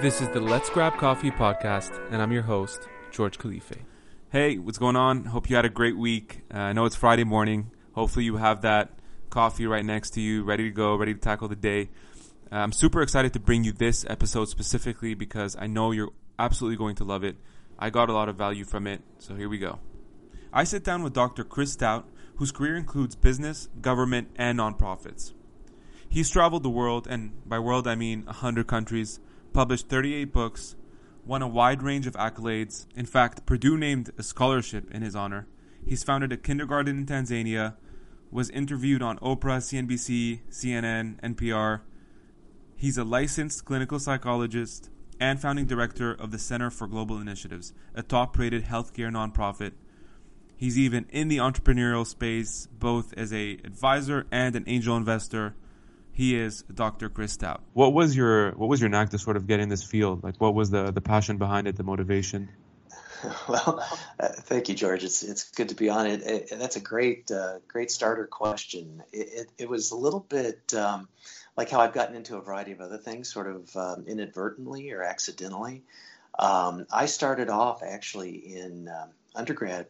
This is the Let's Grab Coffee podcast, and I'm your host, George Khalife. Hey, what's going on? Hope you had a great week. Uh, I know it's Friday morning. Hopefully, you have that coffee right next to you, ready to go, ready to tackle the day. Uh, I'm super excited to bring you this episode specifically because I know you're absolutely going to love it. I got a lot of value from it, so here we go. I sit down with Dr. Chris Stout, whose career includes business, government, and nonprofits. He's traveled the world, and by world I mean 100 countries published 38 books, won a wide range of accolades. In fact, Purdue named a scholarship in his honor. He's founded a kindergarten in Tanzania, was interviewed on Oprah, CNBC, CNN, NPR. He's a licensed clinical psychologist and founding director of the Center for Global Initiatives, a top rated healthcare nonprofit. He's even in the entrepreneurial space, both as a advisor and an angel investor. He is Dr. Chris Stout. What was your what was your knack to sort of get in this field? Like, what was the the passion behind it, the motivation? Well, uh, thank you, George. It's it's good to be on it. it that's a great uh, great starter question. It, it, it, was a little bit um, like how I've gotten into a variety of other things, sort of um, inadvertently or accidentally. Um, I started off actually in um, undergrad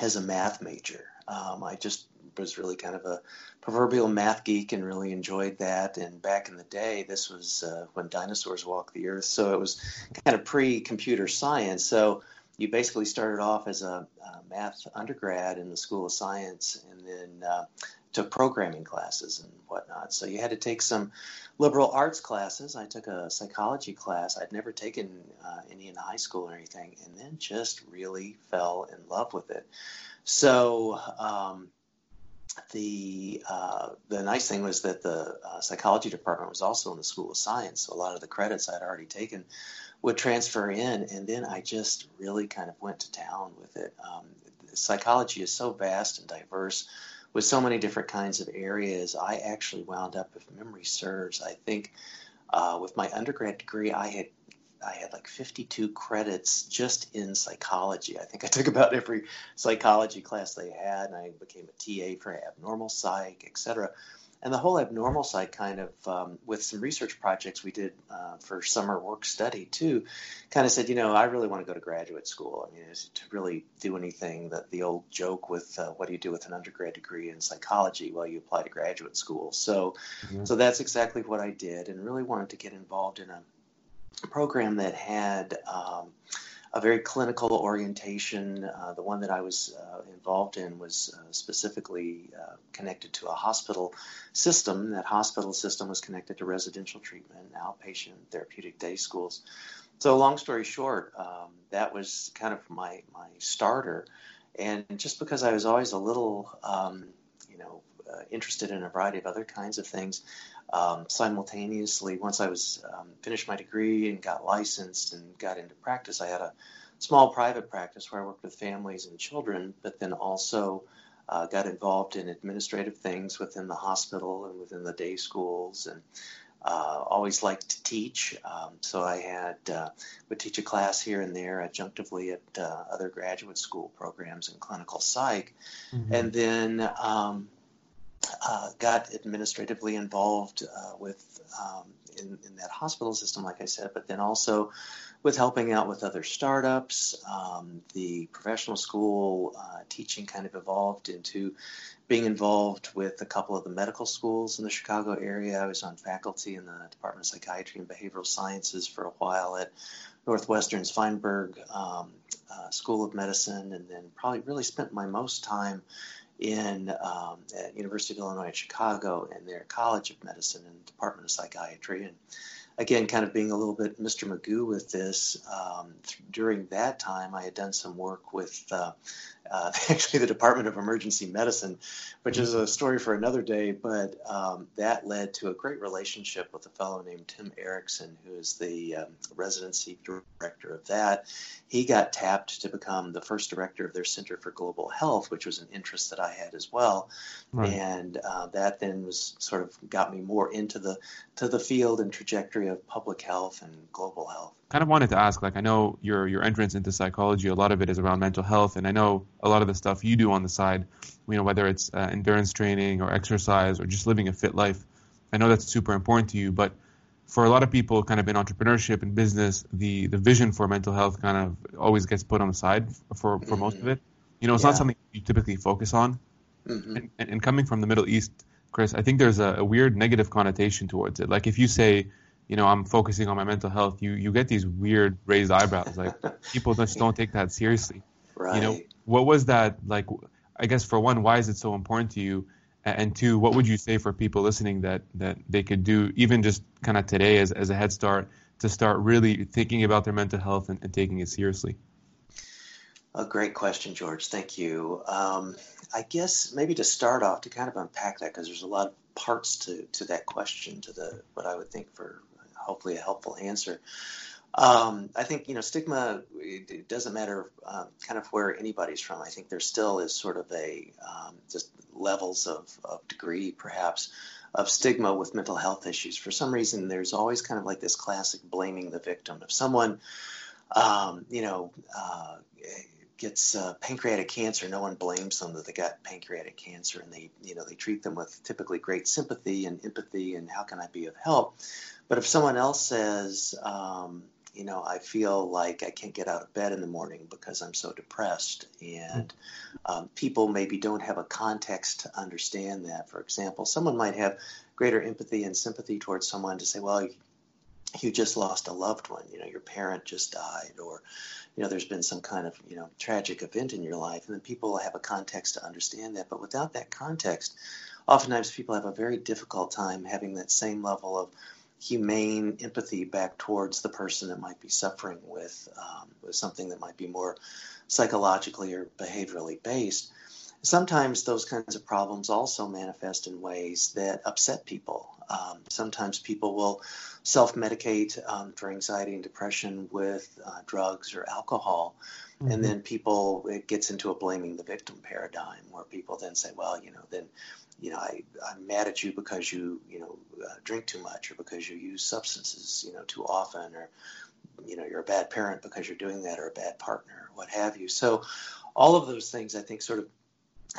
as a math major. Um, I just was really kind of a proverbial math geek and really enjoyed that. And back in the day, this was uh, when dinosaurs walked the earth, so it was kind of pre-computer science. So you basically started off as a, a math undergrad in the School of Science, and then uh, took programming classes and whatnot. So you had to take some liberal arts classes. I took a psychology class. I'd never taken uh, any in high school or anything, and then just really fell in love with it. So um, the uh, the nice thing was that the uh, psychology department was also in the School of Science, so a lot of the credits I'd already taken would transfer in, and then I just really kind of went to town with it. Um, psychology is so vast and diverse with so many different kinds of areas. I actually wound up, if memory serves, I think uh, with my undergrad degree, I had I had like 52 credits just in psychology. I think I took about every psychology class they had, and I became a TA for abnormal psych, etc. And the whole abnormal psych kind of, um, with some research projects we did uh, for summer work study too, kind of said, you know, I really want to go to graduate school. I mean, to really do anything that the old joke with uh, what do you do with an undergrad degree in psychology? Well, you apply to graduate school. So, mm-hmm. so that's exactly what I did, and really wanted to get involved in a program that had um, a very clinical orientation. Uh, the one that I was uh, involved in was uh, specifically uh, connected to a hospital system. That hospital system was connected to residential treatment, outpatient therapeutic day schools. So, long story short, um, that was kind of my my starter. And just because I was always a little, um, you know, interested in a variety of other kinds of things, um, simultaneously, once I was um, finished my degree and got licensed and got into practice, I had a small private practice where I worked with families and children, but then also uh, got involved in administrative things within the hospital and within the day schools and uh, always liked to teach. Um, so I had uh, would teach a class here and there adjunctively at uh, other graduate school programs in clinical psych, mm-hmm. and then um, uh, got administratively involved uh, with um, in, in, that hospital system, like I said, but then also with helping out with other startups. Um, the professional school uh, teaching kind of evolved into being involved with a couple of the medical schools in the Chicago area. I was on faculty in the Department of Psychiatry and Behavioral Sciences for a while at Northwestern's Feinberg um, uh, School of Medicine, and then probably really spent my most time in um, at University of Illinois at Chicago in their College of Medicine and Department of Psychiatry. And again, kind of being a little bit Mr. Magoo with this. Um, during that time, I had done some work with uh, uh, actually the Department of Emergency Medicine, which is a story for another day. But um, that led to a great relationship with a fellow named Tim Erickson, who is the um, residency director of that. He got tapped to become the first director of their Center for Global Health, which was an interest that I had as well. Right. And uh, that then was sort of got me more into the to the field and trajectory of public health and global health kind of wanted to ask like i know your your entrance into psychology a lot of it is around mental health and i know a lot of the stuff you do on the side you know whether it's uh, endurance training or exercise or just living a fit life i know that's super important to you but for a lot of people, kind of in entrepreneurship and business, the the vision for mental health kind of always gets put on the side for for mm-hmm. most of it. You know, it's yeah. not something you typically focus on. Mm-hmm. And, and, coming from the Middle East, Chris, I think there's a, a weird negative connotation towards it. Like if you say, you know, I'm focusing on my mental health, you you get these weird raised eyebrows. Like people just don't take that seriously. Right. You know, what was that like? I guess for one, why is it so important to you? And two, what would you say for people listening that that they could do even just kind of today as as a head start to start really thinking about their mental health and, and taking it seriously? A great question, George. Thank you. Um, I guess maybe to start off to kind of unpack that because there's a lot of parts to to that question to the what I would think for hopefully a helpful answer. Um, I think you know stigma. It doesn't matter um, kind of where anybody's from. I think there still is sort of a um, just levels of, of degree, perhaps, of stigma with mental health issues. For some reason, there's always kind of like this classic blaming the victim. If someone, um, you know, uh, gets uh, pancreatic cancer, no one blames them that they got pancreatic cancer, and they, you know, they treat them with typically great sympathy and empathy, and how can I be of help? But if someone else says, um, you know, I feel like I can't get out of bed in the morning because I'm so depressed. And um, people maybe don't have a context to understand that. For example, someone might have greater empathy and sympathy towards someone to say, well, you just lost a loved one, you know, your parent just died, or, you know, there's been some kind of, you know, tragic event in your life. And then people have a context to understand that. But without that context, oftentimes people have a very difficult time having that same level of humane empathy back towards the person that might be suffering with, um, with something that might be more psychologically or behaviorally based. Sometimes those kinds of problems also manifest in ways that upset people. Um, sometimes people will self medicate um, for anxiety and depression with uh, drugs or alcohol. Mm-hmm. And then people, it gets into a blaming the victim paradigm where people then say, well, you know, then you know, I, I'm mad at you because you, you know, uh, drink too much or because you use substances, you know, too often or, you know, you're a bad parent because you're doing that or a bad partner or what have you. So all of those things I think sort of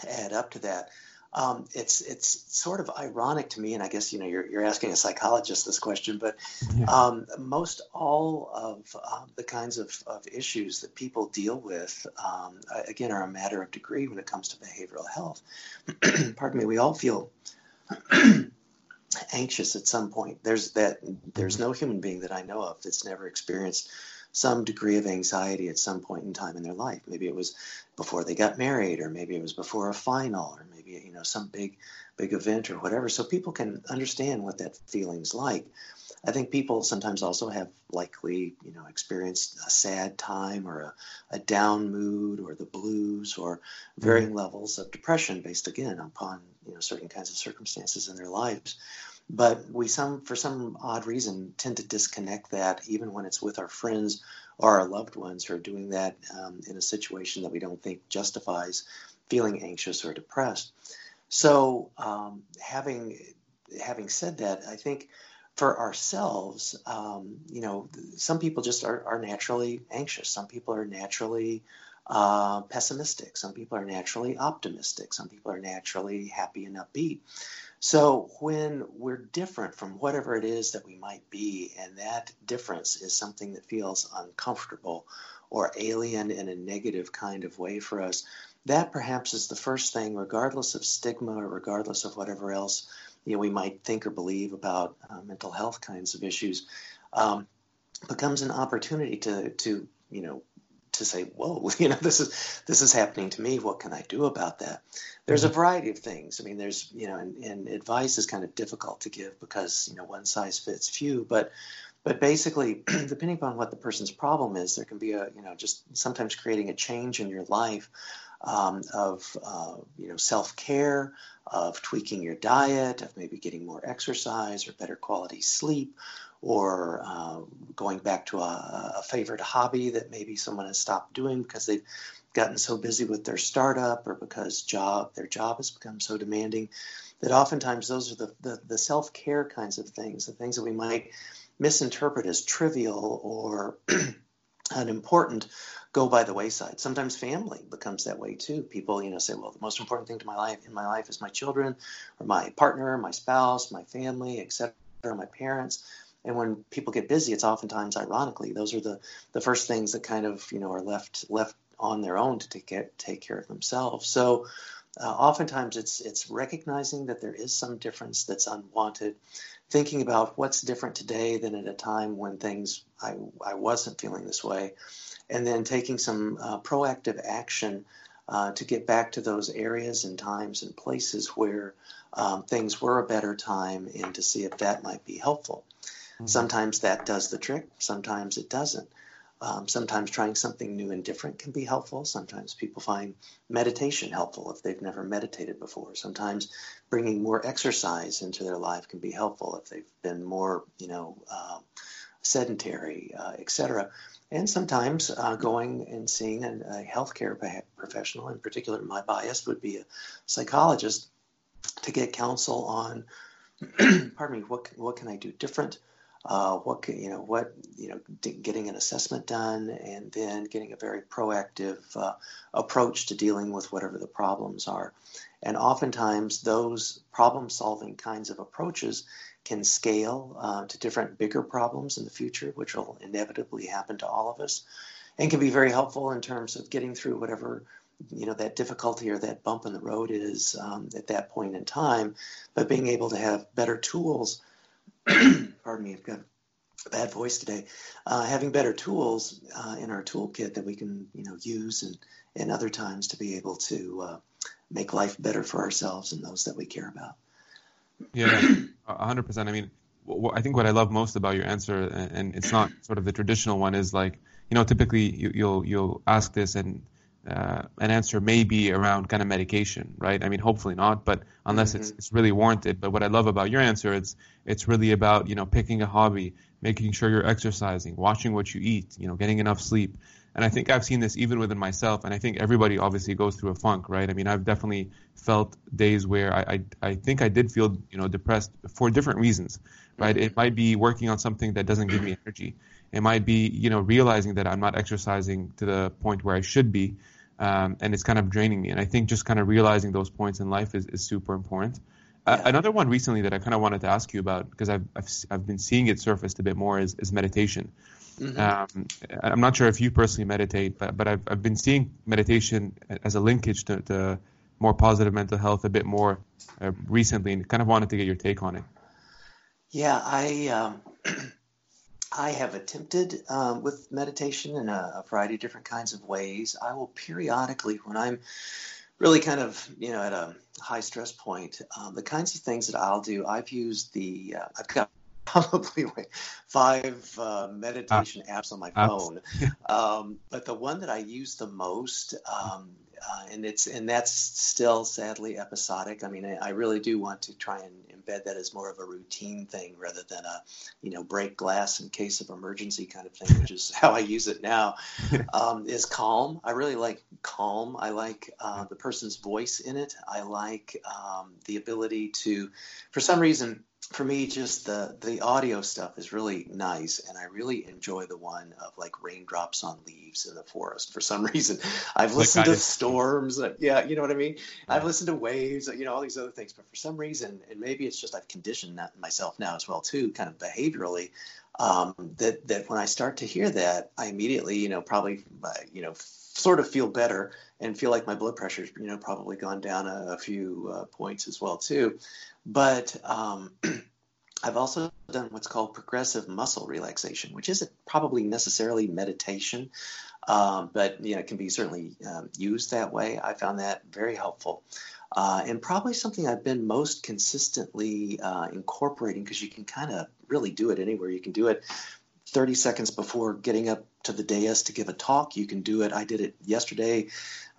add up to that. Um, it's it's sort of ironic to me, and I guess you know you're, you're asking a psychologist this question, but yeah. um, most all of um, the kinds of, of issues that people deal with, um, again, are a matter of degree when it comes to behavioral health. Pardon me. We all feel anxious at some point. There's that. There's no human being that I know of that's never experienced some degree of anxiety at some point in time in their life. Maybe it was before they got married, or maybe it was before a final, or you know some big big event or whatever. So people can understand what that feeling's like. I think people sometimes also have likely, you know, experienced a sad time or a, a down mood or the blues or varying mm-hmm. levels of depression based again upon, you know, certain kinds of circumstances in their lives. But we some for some odd reason tend to disconnect that even when it's with our friends or our loved ones who are doing that um, in a situation that we don't think justifies feeling anxious or depressed. So um, having having said that, I think for ourselves, um, you know, some people just are, are naturally anxious. Some people are naturally uh, pessimistic. Some people are naturally optimistic. Some people are naturally happy and upbeat. So when we're different from whatever it is that we might be, and that difference is something that feels uncomfortable or alien in a negative kind of way for us, that perhaps is the first thing, regardless of stigma or regardless of whatever else you know we might think or believe about uh, mental health kinds of issues, um, becomes an opportunity to to you know to say, whoa, you know, this is this is happening to me. What can I do about that? There's a mm-hmm. variety of things. I mean, there's you know, and, and advice is kind of difficult to give because you know one size fits few. But but basically, depending upon what the person's problem is, there can be a you know just sometimes creating a change in your life um, of uh, you know self care, of tweaking your diet, of maybe getting more exercise or better quality sleep, or uh, going back to a, a, favorite hobby that maybe someone has stopped doing because they've gotten so busy with their startup or because job their job has become so demanding that oftentimes those are the, the, the self-care kinds of things the things that we might misinterpret as trivial or unimportant go by the wayside. Sometimes family becomes that way too. People you know say well the most important thing to my life in my life is my children or my partner my spouse my family etc my parents. And when people get busy, it's oftentimes ironically those are the the first things that kind of you know are left left on their own to take care, take care of themselves. So uh, oftentimes it's it's recognizing that there is some difference that's unwanted, thinking about what's different today than at a time when things I I wasn't feeling this way, and then taking some uh, proactive action uh, to get back to those areas and times and places where um, things were a better time and to see if that might be helpful. Mm-hmm. Sometimes that does the trick, sometimes it doesn't. Um, sometimes trying something new and different can be helpful. Sometimes people find meditation helpful if they've never meditated before. Sometimes bringing more exercise into their life can be helpful if they've been more, you know, uh, sedentary, uh, etc. And sometimes uh, going and seeing a, healthcare professional, in particular, my bias would be a psychologist, to get counsel on, pardon me, what what can I do different? Uh, what can, you know what you know getting an assessment done and then getting a very proactive uh, approach to dealing with whatever the problems are. And oftentimes those problem solving kinds of approaches can scale uh, to different bigger problems in the future which will inevitably happen to all of us and can be very helpful in terms of getting through whatever you know that difficulty or that bump in the road is um, at that point in time. But being able to have better tools pardon me, I've got a bad voice today. Uh, having better tools uh, in our toolkit that we can, you know, use and in other times to be able to uh, make life better for ourselves and those that we care about. Yeah, hundred percent. I mean, I think what I love most about your answer, and it's not sort of the traditional one, is like you know, typically you, you'll you'll ask this and uh, an answer may be around kind of medication, right? I mean, hopefully not, but unless mm-hmm. it's, it's really warranted. But what I love about your answer, it's it's really about you know picking a hobby, making sure you're exercising, watching what you eat, you know, getting enough sleep. And I think I've seen this even within myself, and I think everybody obviously goes through a funk, right? I mean, I've definitely felt days where I I, I think I did feel you know depressed for different reasons, right? It might be working on something that doesn't give me energy. It might be you know realizing that I'm not exercising to the point where I should be um, and it's kind of draining me. And I think just kind of realizing those points in life is, is super important. Uh, another one recently that I kind of wanted to ask you about because I've, I've, I've been seeing it surfaced a bit more is, is meditation. Mm-hmm. Um, I'm not sure if you personally meditate, but, but I've, I've been seeing meditation as a linkage to, to more positive mental health a bit more uh, recently, and kind of wanted to get your take on it. Yeah, I um, I have attempted um, with meditation in a, a, variety of different kinds of ways. I will periodically, when I'm really kind of you know at a high stress point, um, the kinds of things that I'll do. I've used the uh, I've got probably five uh, meditation uh, apps on my phone, um, but the one that I use the most um, uh, and it's and that's still sadly episodic. I mean, I, I, really do want to try and embed that as more of a routine thing rather than a, you know, break glass in case of emergency kind of thing, which is how I use it now. Um, is calm. I really like calm. I like uh, the person's voice in it. I like um, the ability to, for some reason, for me, just the the audio stuff is really nice, and I really enjoy the one of like raindrops on leaves in the forest. For some reason, I've listened like to storms. Yeah, you know what I mean. Yeah. I've listened to waves. You know all these other things, but for some reason, and maybe it's just I've conditioned that myself now as well too, kind of behaviorally. Um, that that when I start to hear that, I immediately, you know, probably, uh, you know, sort of feel better and feel like my blood pressure's, you know, probably gone down a, a few uh, points as well too. But um, I've also done what's called progressive muscle relaxation, which isn't probably necessarily meditation, um, but you know, it can be certainly um, used that way. I found that very helpful. Uh, and probably something I've been most consistently uh, incorporating because you can kind of really do it anywhere. You can do it 30 seconds before getting up to the dais to give a talk. You can do it. I did it yesterday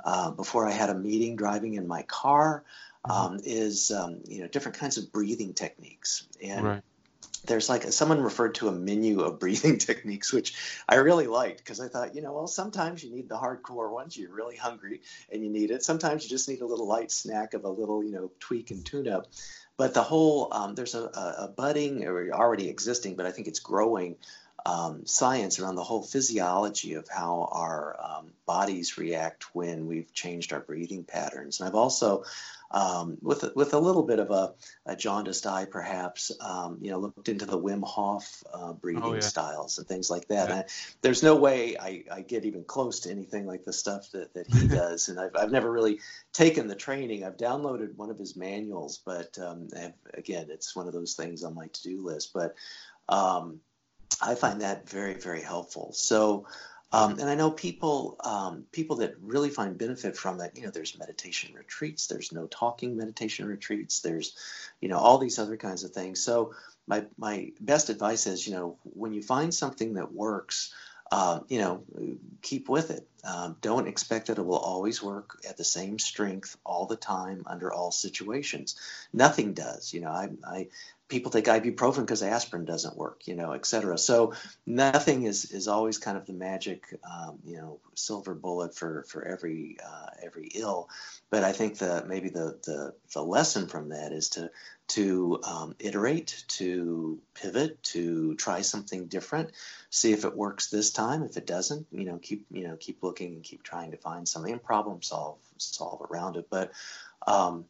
uh, before I had a meeting driving in my car. Mm-hmm. um, is um, you know different kinds of breathing techniques and right. there's like someone referred to a menu of breathing techniques which i really liked because i thought you know well sometimes you need the hardcore ones you're really hungry and you need it sometimes you just need a little light snack of a little you know tweak and tune up but the whole um, there's a, a budding or already existing but i think it's growing um, science around the whole physiology of how our um, bodies react when we've changed our breathing patterns. And I've also um, with with a little bit of a, a jaundiced eye, perhaps. Um, you know, looked into the Wim Hof uh, breathing oh, yeah. styles and things like that. Yeah. I, there's no way I, I get even close to anything like the stuff that, that he does, and I've I've never really taken the training. I've downloaded one of his manuals, but um, again, it's one of those things on my to do list. But um, I find that very very helpful. So. Um, and I know people um, people that really find benefit from it. You know, there's meditation retreats, there's no talking meditation retreats, there's, you know, all these other kinds of things. So my my best advice is, you know, when you find something that works, uh, you know, keep with it. Um, don't expect that it will always work at the same strength all the time under all situations. Nothing does. You know, I, I people take ibuprofen because aspirin doesn't work, you know, et cetera. So nothing is, is always kind of the magic, um, you know, silver bullet for, for every, uh, every ill. But I think that maybe the, the, the lesson from that is to, to um, iterate, to pivot, to try something different, see if it works this time. If it doesn't, you know, keep, you know, keep looking and keep trying to find something and problem solve, solve around it. But, um,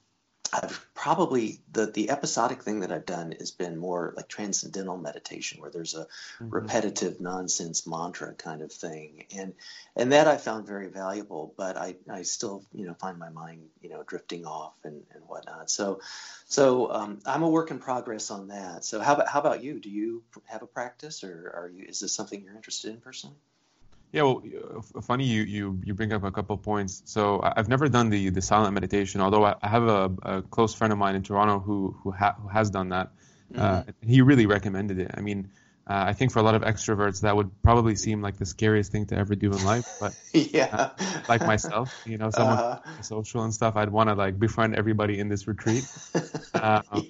I've probably the the episodic thing that I've done has been more like transcendental meditation, where there's a mm-hmm. repetitive nonsense mantra kind of thing, and and that I found very valuable. But I, I still you know find my mind you know drifting off and, and whatnot. So so um, I'm a work in progress on that. So how about how about you? Do you have a practice, or are you is this something you're interested in personally? Yeah, well, funny you you you bring up a couple points. So I've never done the the silent meditation, although I have a, a close friend of mine in Toronto who who, ha- who has done that. Uh, mm-hmm. Uh, he really recommended it. I mean, uh, I think for a lot of extroverts, that would probably seem like the scariest thing to ever do in life. But yeah, uh, like myself, you know, someone uh-huh. social and stuff, I'd want to like befriend everybody in this retreat. Uh,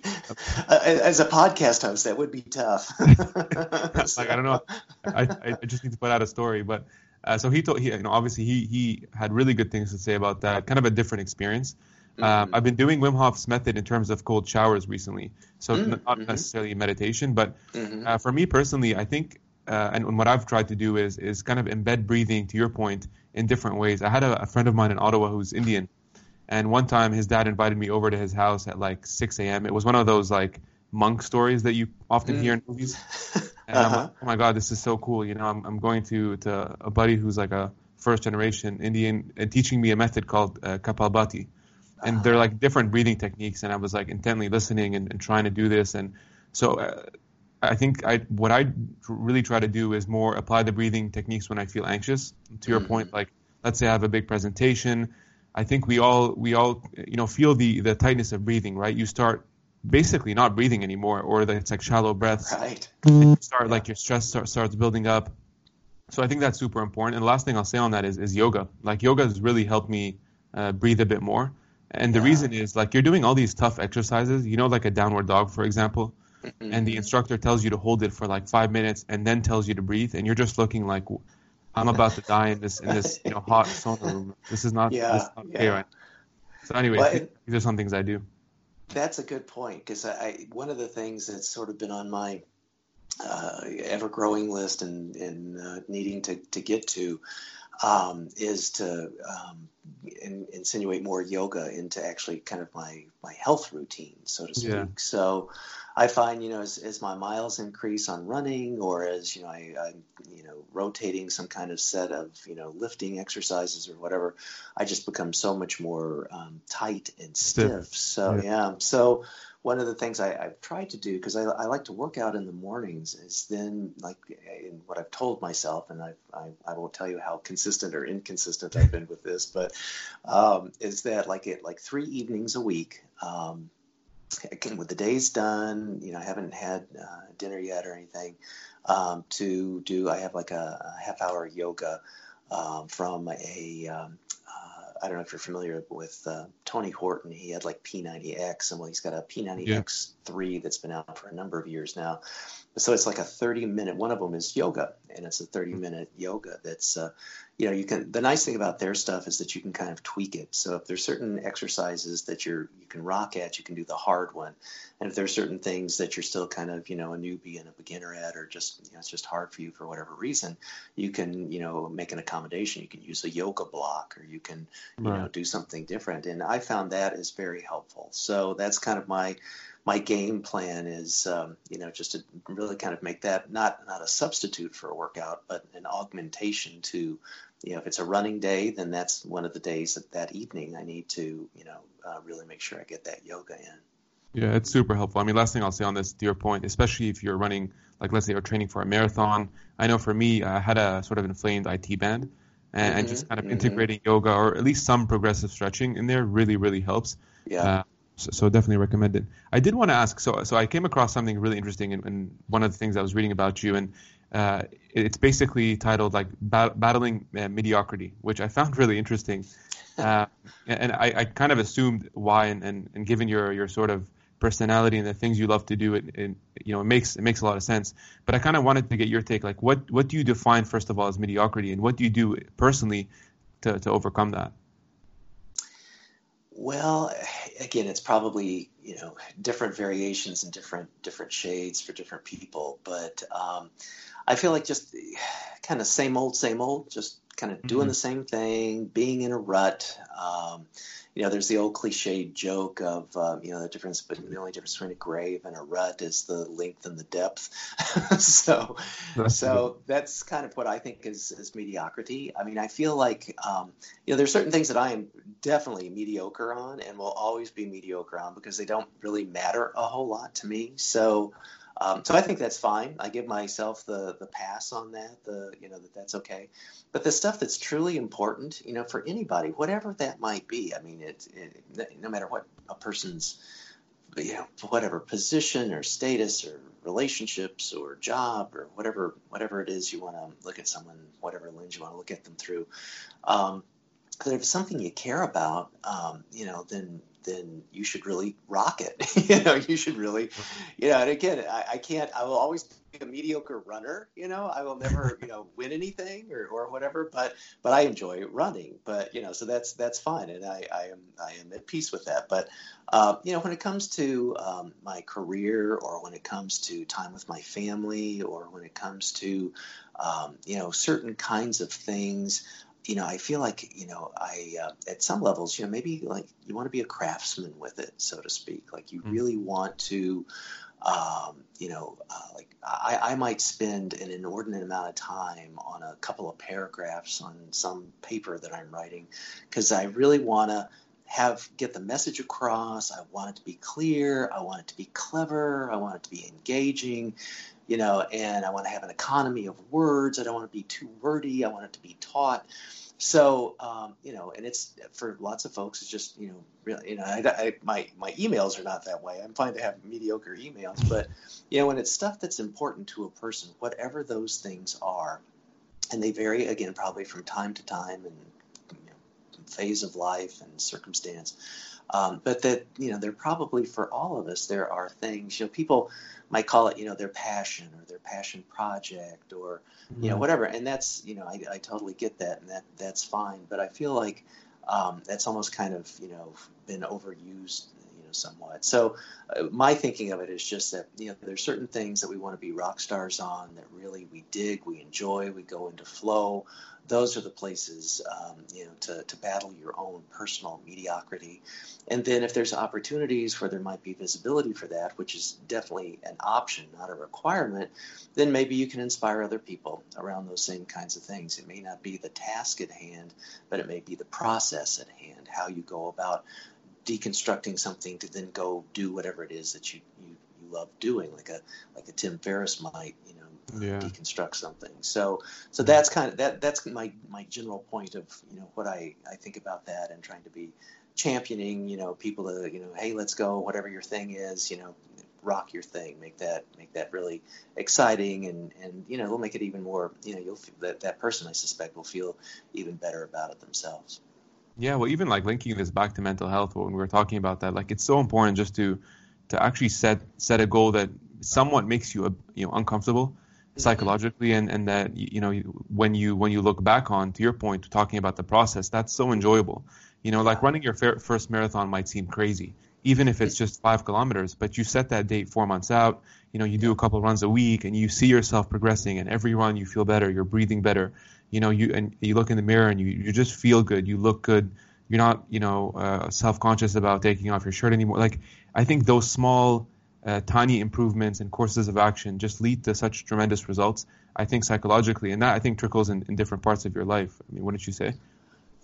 As a podcast host, that would be tough. like I don't know, I, I just need to put out a story, but. Uh, so he told, he, you know, obviously he he had really good things to say about that. Kind of a different experience. Um, mm-hmm. I've been doing Wim Hof's method in terms of cold showers recently, so mm-hmm. not necessarily meditation, but mm-hmm. uh, for me personally, I think, uh, and what I've tried to do is is kind of embed breathing, to your point, in different ways. I had a, a friend of mine in Ottawa who's Indian, and one time his dad invited me over to his house at like 6 a.m. It was one of those like monk stories that you often hear in mm. movies. And uh-huh. I'm like, oh my god, this is so cool. You know, I'm I'm going to to a buddy who's like a first generation Indian and teaching me a method called uh, Kapalbhati and they're like different breathing techniques and i was like intently listening and, and trying to do this and so uh, i think i what i really try to do is more apply the breathing techniques when i feel anxious. To your mm-hmm. point like let's say i have a big presentation. I think we all we all you know feel the the tightness of breathing right? You start basically not breathing anymore or that it's like shallow breaths. Right. You start like your stress start, starts building up. So i think that's super important. And the last thing i'll say on that is, is yoga. Like yoga has really helped me uh, breathe a bit more and the yeah. reason is like you're doing all these tough exercises, you know, like a downward dog, for example, mm-hmm. and the instructor tells you to hold it for like five minutes and then tells you to breathe, and you're just looking like, I'm about to die in this in this you know hot sauna room. This is not, yeah, this is not yeah. okay right. So anyway, well, these are some things I do. That's a good point because I one of the things that's sort of been on my uh, ever growing list and, and uh, needing to, to get to um, is to um, in, insinuate more yoga into actually kind of my my health routine, so to speak. Yeah. So I find you know as, as my miles increase on running, or as you know I, I'm you know rotating some kind of set of you know lifting exercises or whatever, I just become so much more um, tight and stiff. stiff. So yeah. yeah. so one of the things I, have tried to do because I, I, like to work out in the mornings is then like in what I've told myself, and I, I, I won't tell you how consistent or inconsistent I've been with this, but um, is that like it like three evenings a week. Um, again, with the days done, you know, I haven't had uh, dinner yet or anything. Um, to do, I have like a, a half hour yoga um, from a um, I don't know if you're familiar with uh, Tony Horton. He had like P90X, and well, he's got a P90X3 that's been out for a number of years now. so it's like a 30 minute one of them is yoga and it's a 30 minute yoga that's uh, you know you can the nice thing about their stuff is that you can kind of tweak it. So if there's certain exercises that you're you can rock at you can do the hard one. And if there's certain things that you're still kind of you know a newbie and a beginner at or just you know it's just hard for you for whatever reason you can you know make an accommodation. You can use a yoga block or you can you right. know do something different. And i found that is very helpful. So that's kind of my my game plan is, um, you know, just to really kind of make that not not a substitute for a workout, but an augmentation to, you know, if it's a running day, then that's one of the days that that evening I need to, you know, uh, really make sure I get that yoga in. Yeah, it's super helpful. I mean, last thing I'll say on this, to your point, especially if you're running, like let's say you're training for a marathon. I know for me, I had a sort of inflamed IT band, and, mm-hmm, just kind of mm-hmm. integrating yoga or at least some progressive stretching in there really, really helps. Yeah. Uh, so, so, definitely recommend it. I did want to ask. So, so I came across something really interesting in, in one of the things I was reading about you, and uh, it's basically titled like bat- battling uh, mediocrity, which I found really interesting. Uh, and I, I, kind of assumed why, and, and, and, given your your sort of personality and the things you love to do, it, it you know it makes it makes a lot of sense. But I kind of wanted to get your take. Like, what what do you define first of all as mediocrity, and what do you do personally to to overcome that? Well, again, it's probably you know different variations and different different shades for different people, but um, I feel like just kind of same old, same old, just kind of doing mm-hmm. the same thing, being in a rut. Um, you know, there's the old cliche joke of, um, you know, the difference, but the only difference between a grave and a rut is the length and the depth. so, that's so good. that's kind of what I think is, is mediocrity. I mean, I feel like, um, you know, there's certain things that I am definitely mediocre on and will always be mediocre on because they don't really matter a whole lot to me. So, um, so I think that's fine. I give myself the the pass on that. The you know that that's okay. But the stuff that's truly important, you know, for anybody, whatever that might be. I mean, it, it no matter what a person's you know whatever position or status or relationships or job or whatever whatever it is you want to look at someone whatever lens you want to look at them through um, if it's something you care about um, you know then then you should really rock it. you know, you should really, you know, and again, I, I, can't, I will always be a mediocre runner, you know, I will never, you know, win anything or, or whatever, but, but I enjoy running, but, you know, so that's, that's fine. And I, I am, I am at peace with that. But, uh, you know, when it comes to um, my career or when it comes to time with my family or when it comes to, um, you know, certain kinds of things, you know, I feel like, you know, I, uh, at some levels, you know, maybe like you want to be a craftsman with it, so to speak. Like you mm-hmm. really want to, um, you know, uh, like I, I might spend an inordinate amount of time on a couple of paragraphs on some paper that I'm writing because I really want to have get the message across. I want it to be clear. I want it to be clever. I want it to be engaging you know, and I want to have an economy of words. I don't want to be too wordy. I want it to be taut. So, um, you know, and it's for lots of folks, it's just, you know, really, you know, I, I, my, my emails are not that way. I'm fine to have mediocre emails, but, you know, when it's stuff that's important to a person, whatever those things are, and they vary again, probably from time to time and you know, phase of life and circumstance. Um, but that, you know, they're probably for all of us, there are things, you know, people, might call it, you know, their passion or their passion project or, you know, mm-hmm. whatever. And that's, you know, I, I totally get that and that that's fine. But I feel like um, that's almost kind of, you know, been overused, somewhat. So uh, my thinking of it is just that, you know, there's certain things that we want to be rock stars on that really we dig, we enjoy, we go into flow. Those are the places um, you know to, to battle your own personal mediocrity. And then if there's opportunities where there might be visibility for that which is definitely an option not a requirement then maybe you can inspire other people around those same kinds of things. It may not be the task at hand but it may be the process at hand how you go about deconstructing something to then go do whatever it is that you, you, you love doing like a like a tim ferriss might you know yeah. deconstruct something. So so that's kind of that that's my my general point of you know what I I think about that and trying to be championing you know people to you know hey let's go whatever your thing is you know rock your thing make that make that really exciting and and you know it'll make it even more you know you'll that that person I suspect will feel even better about it themselves. Yeah, well, even like linking this back to mental health when we were talking about that, like it's so important just to to actually set set a goal that somewhat makes you you know uncomfortable mm-hmm. psychologically and and that you know when you when you look back on to your point talking about the process that's so enjoyable. You know like running your first marathon might seem crazy even if it's just five kilometers but you set that date four months out you know you do a couple runs a week and you see yourself progressing and every run you feel better you're breathing better you know you and you look in the mirror and you, you just feel good. You look good. You're not you know uh, self-conscious about taking off your shirt anymore. Like i think those small uh, tiny improvements and courses of action just lead to such tremendous results i think psychologically. And that i think trickles in, in different parts of your life. I mean wouldn't you say?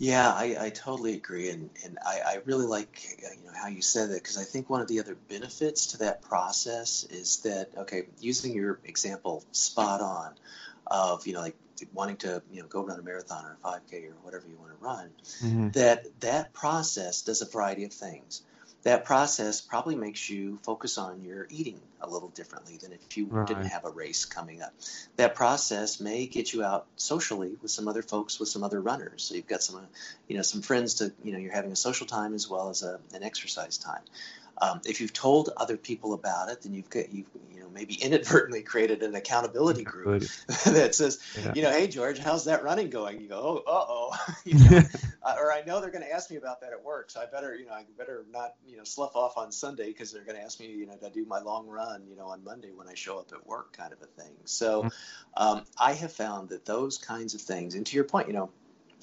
Yeah, I, I totally agree, and and I, I really like you know how you said that because I think one of the other benefits to that process is that okay, using your example spot on, of you know like wanting to you know go run a marathon or a 5K or whatever you want to run, mm-hmm. that that process does a variety of things that process probably makes you focus on your eating a little differently than if you right. didn't have a race coming up. That process may get you out socially with some other folks, with some other runners. So you've got some, you know, some friends to, you know, you're having a social time as well as a, an exercise time. Um, if you've told other people about it, then you've got you've you know maybe inadvertently created an accountability group that says, yeah. you know, hey George, how's that running going? You go, oh, uh oh, you know, uh, or I know they're going to ask me about that at work, so I better you know I better not you know slough off on Sunday because they're going to ask me you know to do my long run you know on Monday when I show up at work, kind of a thing. So mm-hmm. um, I have found that those kinds of things, and to your point, you know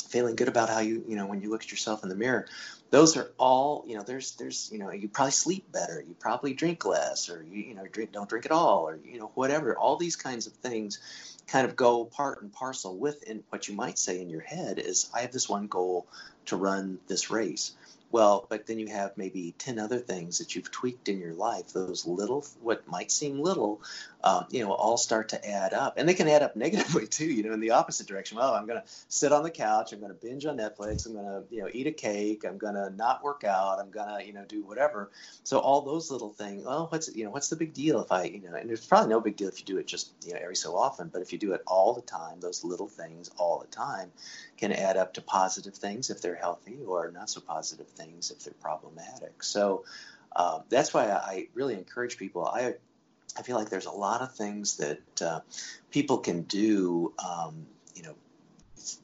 feeling good about how you you know when you look at yourself in the mirror those are all you know there's there's you know you probably sleep better you probably drink less or you you know drink don't drink at all or you know whatever all these kinds of things kind of go part and parcel with what you might say in your head is i have this one goal to run this race well, but then you have maybe 10 other things that you've tweaked in your life. Those little, what might seem little, um, you know, all start to add up. And they can add up negatively too, you know, in the opposite direction. Well, I'm going to sit on the couch. I'm going to binge on Netflix. I'm going to, you know, eat a cake. I'm going to not work out. I'm going to, you know, do whatever. So all those little things, well, what's, you know, what's the big deal if I, you know, and it's probably no big deal if you do it just, you know, every so often. But if you do it all the time, those little things all the time can add up to positive things if they're healthy or not so positive things if they're problematic. So um, that's why I really encourage people. I I feel like there's a lot of things that uh, people can do, um, you know,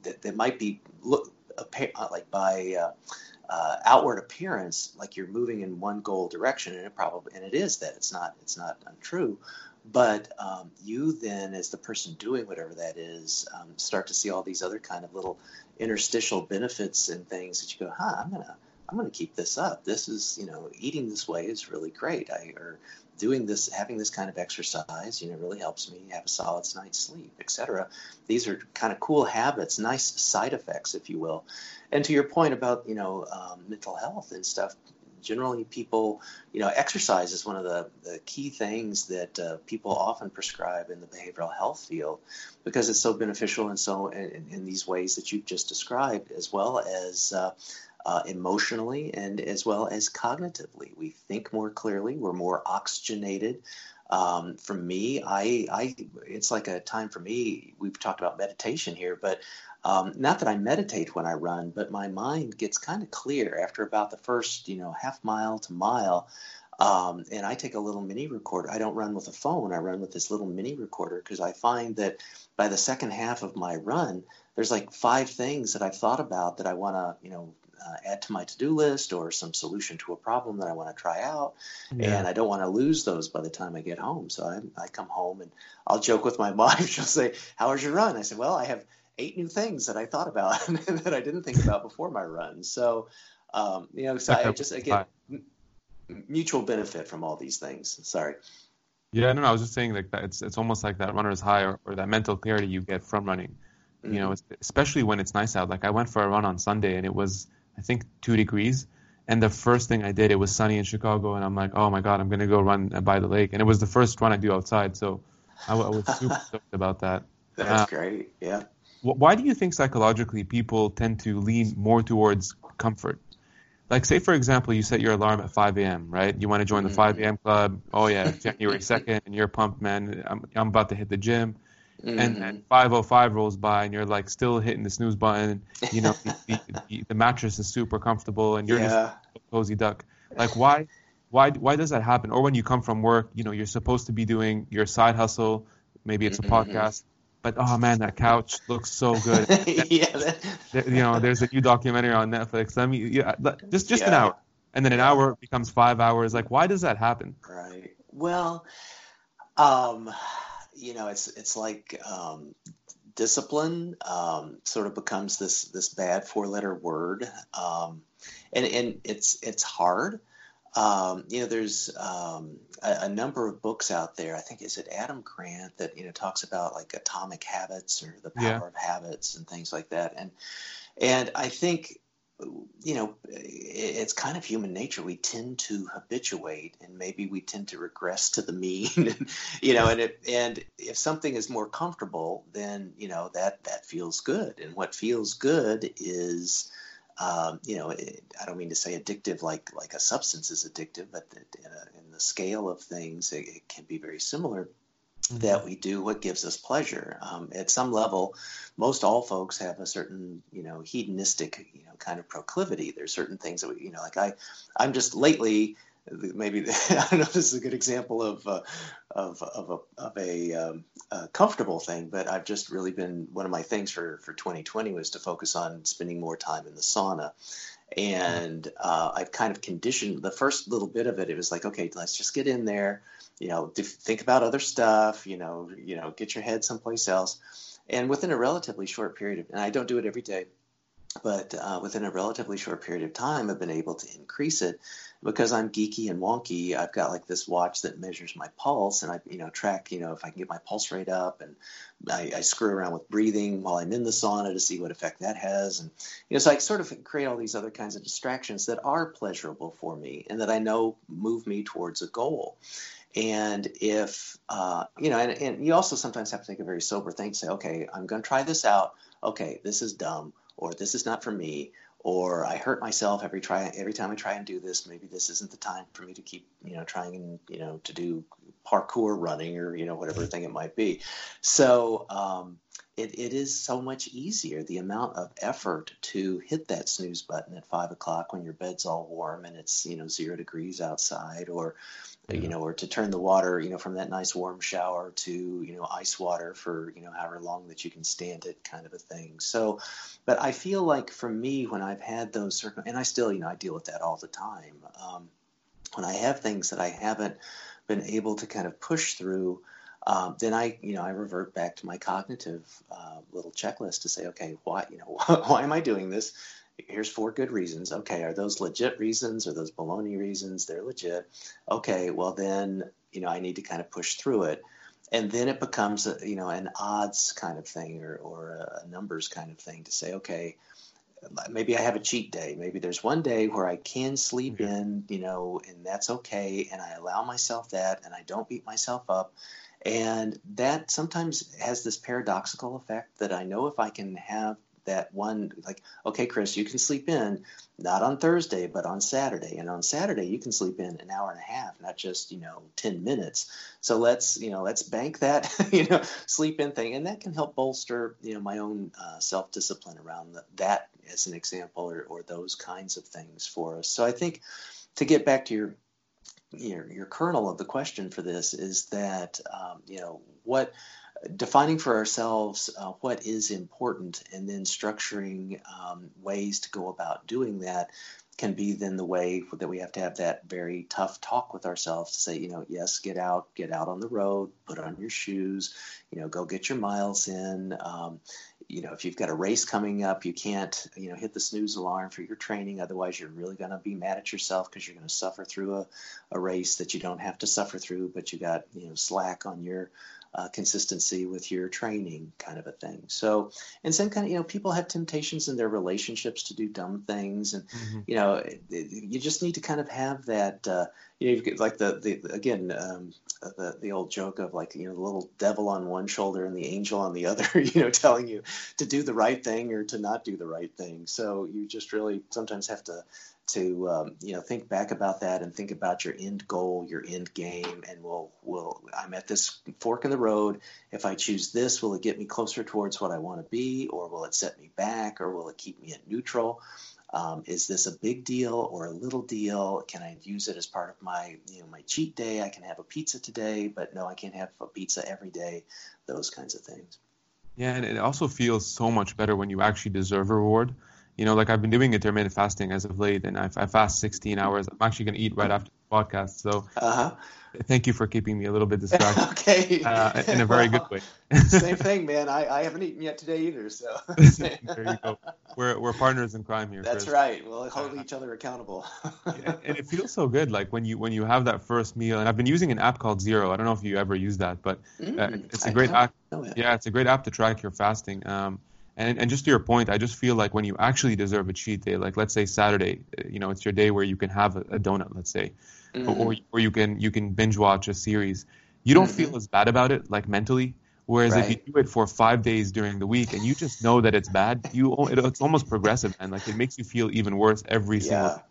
that, that might be look uh, like by uh, uh, outward appearance, like you're moving in one goal direction, and it probably and it is that it's not it's not untrue. But um, you then, as the person doing whatever that is, um, start to see all these other kind of little interstitial benefits and things that you go, huh, I'm gonna I'm gonna keep this up. This is you know eating this way is really great. I or doing this, having this kind of exercise, you know, really helps me have a solid night's sleep, etc. These are kind of cool habits, nice side effects, if you will. And to your point about you know um, mental health and stuff, generally people, you know, exercise is one of the, the key things that uh, people often prescribe in the behavioral health field because it's so beneficial and so in, in these ways that you've just described, as well as uh, uh, emotionally and as well as cognitively. We think more clearly, we're more oxygenated. Um, for me, I, I, it's like a time for me. We've talked about meditation here, but um, not that I meditate when I run, but my mind gets kind of clear after about the first, you know, half mile to mile. Um, and I take a little mini recorder. I don't run with a phone. I run with this little mini recorder because I find that by the second half of my run, there's like five things that I've thought about that I want to, you know, uh, add to my to-do list or some solution to a problem that I want to try out. Yeah. And I don't want to lose those by the time I get home. So I, I come home and I'll joke with my mom. She'll say, how was your run? I said, well, I have eight new things that I thought about that I didn't think about before my run. So, um, you know, so I just again mutual benefit from all these things. Sorry. Yeah, no, no, I was just saying like that. It's it's almost like that runner's high or, or that mental clarity you get from running. You know, mm-hmm. especially when it's nice out. Like I went for a run on Sunday and it was I think two degrees. And the first thing I did, it was sunny in Chicago, and I'm like, oh my god, I'm gonna go run by the lake. And it was the first run I do outside, so I, I was super stoked about that. That's uh, great. Yeah. Why do you think psychologically people tend to lean more towards comfort? Like, say, for example, you set your alarm at 5 a.m., right? You want to join the 5 a.m. club. Oh, yeah, January 2nd, and you're pumped, man. I'm, I'm about to hit the gym. Mm-hmm. And then 505 rolls by, and you're like still hitting the snooze button. You know, the, the, the, mattress is super comfortable, and you're yeah. just a cozy duck. Like, why? why why does that happen? Or when you come from work, you know, you're supposed to be doing your side hustle. Maybe it's a mm-hmm. podcast, but oh man, that couch looks so good. yeah, that... you know, there's a new documentary on Netflix. I mean, yeah, just just yeah. an hour, and then an hour becomes five hours. Like, why does that happen? Right. Well, um, you know, it's it's like um, discipline um, sort of becomes this this bad four letter word, um, and and it's it's hard. Um, you know, there's um, a, a, number of books out there. I think is it Adam Grant that you know talks about like atomic habits or the power yeah. of habits and things like that. And and I think you know it's kind of human nature. We tend to habituate, and maybe we tend to regress to the mean. you know, and it, and if something is more comfortable, then you know that that feels good. And what feels good is um, you know, it, I don't mean to say addictive like like a substance is addictive, but in, a, in the scale of things, it, it can be very similar. That we do what gives us pleasure. Um, at some level, most all folks have a certain, you know, hedonistic, you know, kind of proclivity. There's certain things that we, you know, like I, I'm just lately maybe I don't know if this is a good example of uh, of of a, of a, um, a, comfortable thing, but I've just really been one of my things for for 2020 was to focus on spending more time in the sauna, and uh, I've kind of conditioned the first little bit of it. It was like, okay, let's just get in there, you know, think about other stuff, you know, you know, get your head someplace else, and within a relatively short period of, and I don't do it every day but uh, within a relatively short period of time, I've been able to increase it because I'm geeky and wonky. I've got like this watch that measures my pulse, and I, you know, track, you know, if I can get my pulse rate up, and I, I screw around with breathing while I'm in the sauna to see what effect that has, and you know, so I sort of create all these other kinds of distractions that are pleasurable for me and that I know move me towards a goal. And if, uh, you know, and, and you also sometimes have to take a very sober thing say, okay, I'm going to try this out. Okay, this is dumb or this is not for me, or I hurt myself every try every time I try and do this. Maybe this isn't the time for me to keep you know trying and you know to do parkour running or you know whatever thing it might be. So um, it, it is so much easier. The amount of effort to hit that snooze button at five o'clock when your bed's all warm and it's you know zero degrees outside, or yeah. you know, or to turn the water, you know, from that nice warm shower to, you know, ice water for, you know, however long that you can stand it kind of a thing. So, but I feel like for me, when I've had those certain, and I still, you know, I deal with that all the time. Um, when I have things that I haven't been able to kind of push through, um, then I, you know, I revert back to my cognitive uh, little checklist to say, okay, why, you know, why am I doing this? Here's four good reasons. Okay, are those legit reasons? Are those baloney reasons? They're legit. Okay, well then, you know, I need to kind of push through it. And then it becomes, a, you know, an odds kind of thing or, or a numbers kind of thing to say, okay, maybe I have a cheat day. Maybe there's one day where I can sleep mm-hmm. in, you know, and that's okay. And I allow myself that and I don't beat myself up. And that sometimes has this paradoxical effect that I know if I can have that one like okay chris you can sleep in not on thursday but on saturday. And on saturday you can sleep in an hour and a half not just you know 10 minutes. So let's you know let's bank that you know sleep in thing. And that can help bolster you know my own uh, self-discipline around the, that as an example or, or those kinds of things for us. So i think to get back to your your, your kernel of the question for this is that um, you know what defining for ourselves uh, what is important and then structuring um, ways to go about doing that can be then the way that we have to have that very tough talk with ourselves to say, you know, yes, get out, get out on the road, put on your shoes, you know, go get your miles in. Um, you know, if you've got a race coming up, you can't, you know, hit the snooze alarm for your training. Otherwise, you're really going to be mad at yourself because you're going to suffer through a, a race that you don't have to suffer through, but you got, you know, slack on your uh, consistency with your training kind of a thing so and same kind of you know people have temptations in their relationships to do dumb things and mm-hmm. you know it, it, you just need to kind of have that uh, you know like the the again um, the the old joke of like you know the little devil on one shoulder and the angel on the other you know telling you to do the right thing or to not do the right thing so you just really sometimes have to to um, you know think back about that and think about your end goal, your end game, and will will I'm at this fork in the road. If I choose this, will it get me closer towards what I want to be, or will it set me back, or will it keep me at neutral? Um, is this a big deal or a little deal? Can I use it as part of my, you know, my cheat day? I can have a pizza today, but no, I can't have a pizza every day. Those kinds of things. Yeah, and it also feels so much better when you actually deserve a reward. You know, like I've been doing intermittent fasting as of late, and I, I fast 16 hours. I'm actually going to eat right after the podcast. So, uh-huh thank you for keeping me a little bit distracted. okay. Uh, in a very well, good way. same thing, man. I, I haven't eaten yet today either. So there you go. We're, we're partners in crime here. That's Chris. right. We'll hold each other accountable. yeah, and it feels so good, like when you when you have that first meal. And I've been using an app called Zero. I don't know if you ever use that, but uh, mm, it's a great app. Yeah, it's a great app to track your fasting. Um, and, and just to your point, I just feel like when you actually deserve a cheat day, like let's say Saturday, uh, you know, it's your day where you can have a, a donut, let's say mm-hmm. or or you can you can binge watch a series. You don't mm-hmm. feel as bad about it, like mentally. Whereas right. if you do it for five days during the week and you just know that it's bad, you it's almost progressive and like it makes you feel even worse every single.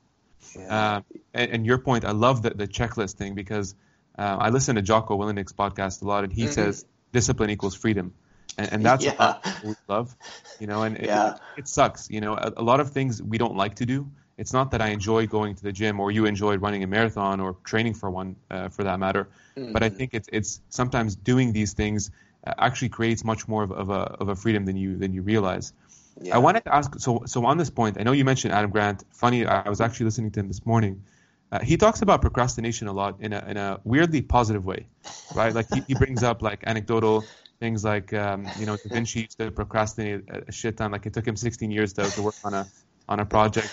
Yeah. yeah. Uh, and, and, your point, I love the the checklist thing because uh, I listen to Jocko Willink's podcast a lot, and he mm-hmm. says discipline equals freedom, and, and that's yeah. what we love, you know. And yeah. it, it, sucks, you know. A, a lot of things we don't like to do, it's not that I enjoy going to the gym or you enjoyed running a marathon or training for one, uh, for that matter. Mm-hmm. But I think it's it's sometimes doing these things uh, actually creates much more of, of, a of a freedom than you than you realize. Yeah. I wanted to ask so so on this point. I know you mentioned Adam Grant. Funny, I was actually listening to him this morning. Uh, he talks about procrastination a lot in a in a weirdly positive way, right? Like he, he brings up like anecdotal things like um, you know Da Vinci used to procrastinate a shit ton. Like it took him 16 years to, to work on a on a project.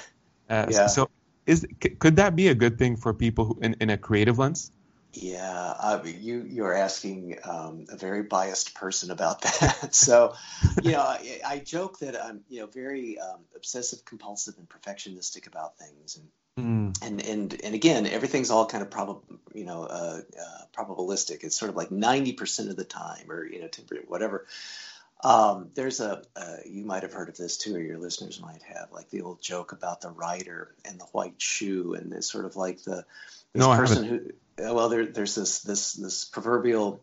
Uh, yeah. So, is could that be a good thing for people who, in, in a creative lens? Yeah, I mean, you you're asking um, a very biased person about that. so, you know, I, I, joke that I'm you know very um, obsessive compulsive and perfectionistic about things, and mm. and and and again, everything's all kind of probable, you know, uh, uh, probabilistic. It's sort of like ninety percent of the time, or you know, whatever. Um, there's a, uh, you might have heard of this too, or your listeners might have, like the old joke about the writer and the white shoe, and it's sort of like the this no, person who, uh, well, there, there's this this this proverbial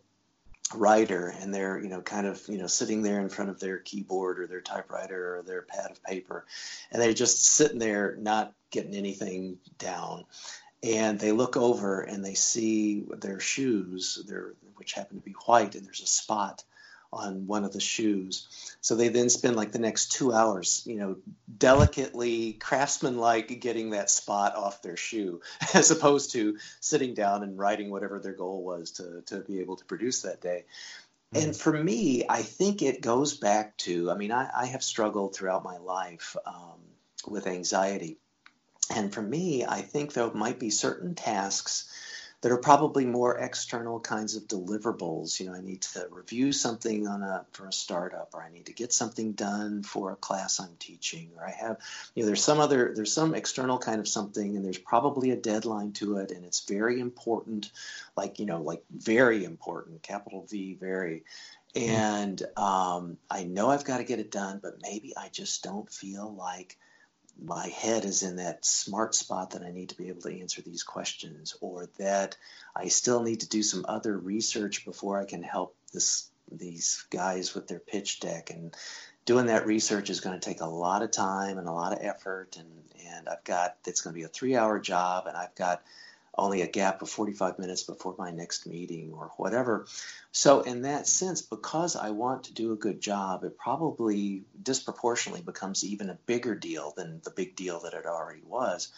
writer, and they're you know kind of you know sitting there in front of their keyboard or their typewriter or their pad of paper, and they're just sitting there not getting anything down, and they look over and they see their shoes, their which happen to be white, and there's a spot on one of the shoes. So they then spend like the next two hours, you know, delicately craftsman-like getting that spot off their shoe, as opposed to sitting down and writing whatever their goal was to to be able to produce that day. Mm-hmm. And for me, I think it goes back to, I mean, I, I have struggled throughout my life um, with anxiety. And for me, I think there might be certain tasks that are probably more external kinds of deliverables. You know, I need to review something on a for a startup, or I need to get something done for a class I'm teaching, or I have, you know, there's some other there's some external kind of something, and there's probably a deadline to it, and it's very important, like you know, like very important, capital V, very. And um, I know I've got to get it done, but maybe I just don't feel like my head is in that smart spot that I need to be able to answer these questions, or that I still need to do some other research before I can help this these guys with their pitch deck. And doing that research is going to take a lot of time and a lot of effort. And and I've got it's going to be a three hour job, and I've got only a gap of 45 minutes before my next meeting or whatever. So, in that sense, because I want to do a good job, it probably disproportionately becomes even a bigger deal than the big deal that it already was.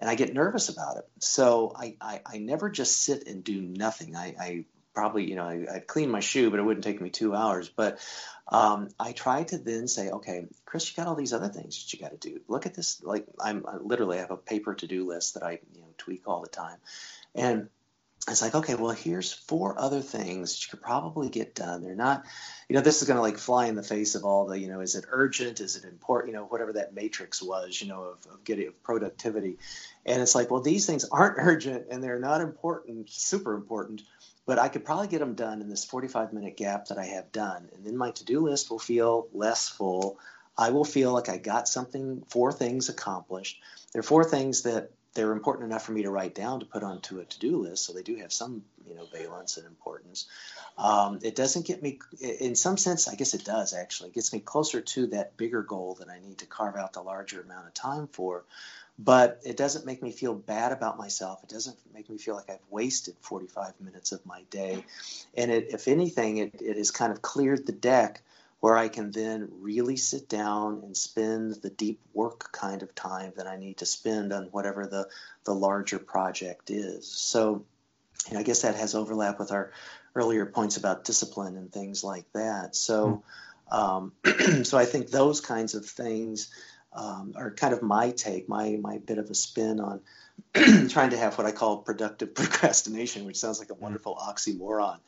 And I get nervous about it. So, I, I, I never just sit and do nothing. I, I probably, you know, I, I'd clean my shoe, but it wouldn't take me two hours. But um, I try to then say, okay, Chris, you got all these other things that you got to do. Look at this. Like I'm I literally have a paper to do list that I you know tweak all the time, and it's like, okay, well, here's four other things that you could probably get done. They're not, you know, this is going to like fly in the face of all the, you know, is it urgent? Is it important? You know, whatever that matrix was, you know, of, of getting of productivity. And it's like, well, these things aren't urgent and they're not important, super important, but I could probably get them done in this 45 minute gap that I have done. And then my to do list will feel less full. I will feel like I got something, four things accomplished. There are four things that they're important enough for me to write down to put onto a to-do list, so they do have some you know valence and importance. Um, it doesn't get me, in some sense, I guess it does actually. It gets me closer to that bigger goal that I need to carve out the larger amount of time for. But it doesn't make me feel bad about myself. It doesn't make me feel like I've wasted 45 minutes of my day. And it, if anything, it, it has kind of cleared the deck where I can then really sit down and spend the deep work kind of time that I need to spend on whatever the, the larger project is. So, you know, I guess that has overlap with our earlier points about discipline and things like that. So, um, so I think those kinds of things um, are kind of my take, my my bit of a spin on trying to have what I call productive procrastination, which sounds like a wonderful oxymoron,